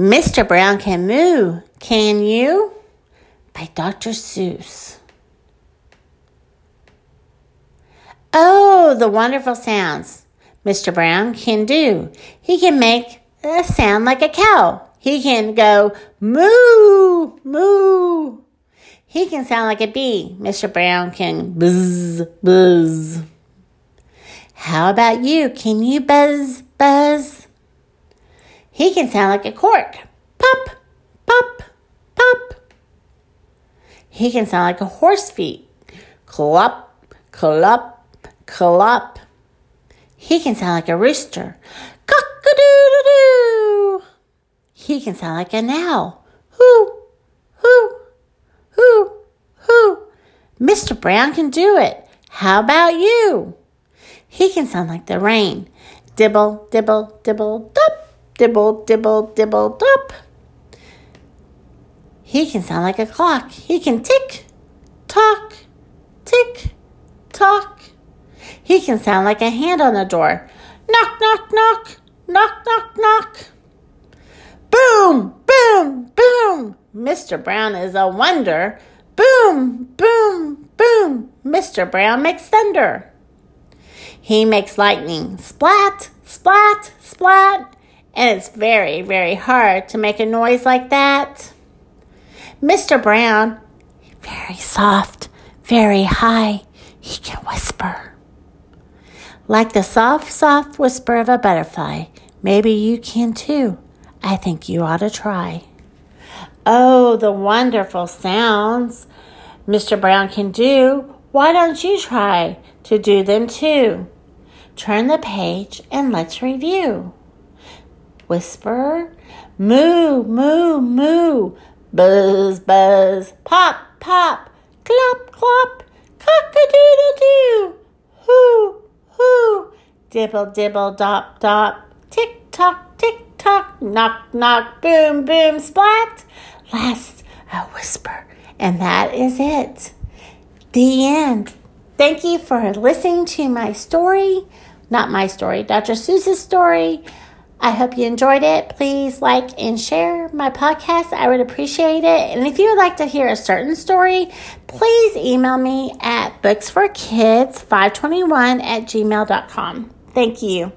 Mr. Brown can moo, can you? By Dr. Seuss. Oh, the wonderful sounds Mr. Brown can do. He can make a sound like a cow. He can go moo, moo. He can sound like a bee. Mr. Brown can buzz, buzz. How about you? Can you buzz, buzz? He can sound like a cork. Pop, pop, pop. He can sound like a horse feet. Clop, clop, clop. He can sound like a rooster. Cock-a-doodle-doo. He can sound like an owl. Hoo, hoo, hoo, hoo. Mr. Brown can do it. How about you? He can sound like the rain. Dibble, dibble, dibble, dop. Dibble, dibble, dibble, dop. He can sound like a clock. He can tick, tock, tick, tock. He can sound like a hand on the door. Knock, knock, knock, knock, knock, knock. Boom, boom, boom. Mr. Brown is a wonder. Boom, boom, boom. Mr. Brown makes thunder. He makes lightning. Splat, splat, splat. And it's very, very hard to make a noise like that. Mr. Brown, very soft, very high, he can whisper. Like the soft, soft whisper of a butterfly. Maybe you can too. I think you ought to try. Oh, the wonderful sounds Mr. Brown can do. Why don't you try to do them too? Turn the page and let's review. Whisper, moo, moo, moo, buzz, buzz, pop, pop, clop, clop, cock-a-doodle-doo, hoo, hoo, dibble, dibble, dop, dop, tick tock, tick tock, knock, knock, boom, boom, splat. Last, a whisper, and that is it. The end. Thank you for listening to my story. Not my story, Dr. Seuss's story. I hope you enjoyed it. Please like and share my podcast. I would appreciate it. And if you would like to hear a certain story, please email me at booksforkids521 at gmail.com. Thank you.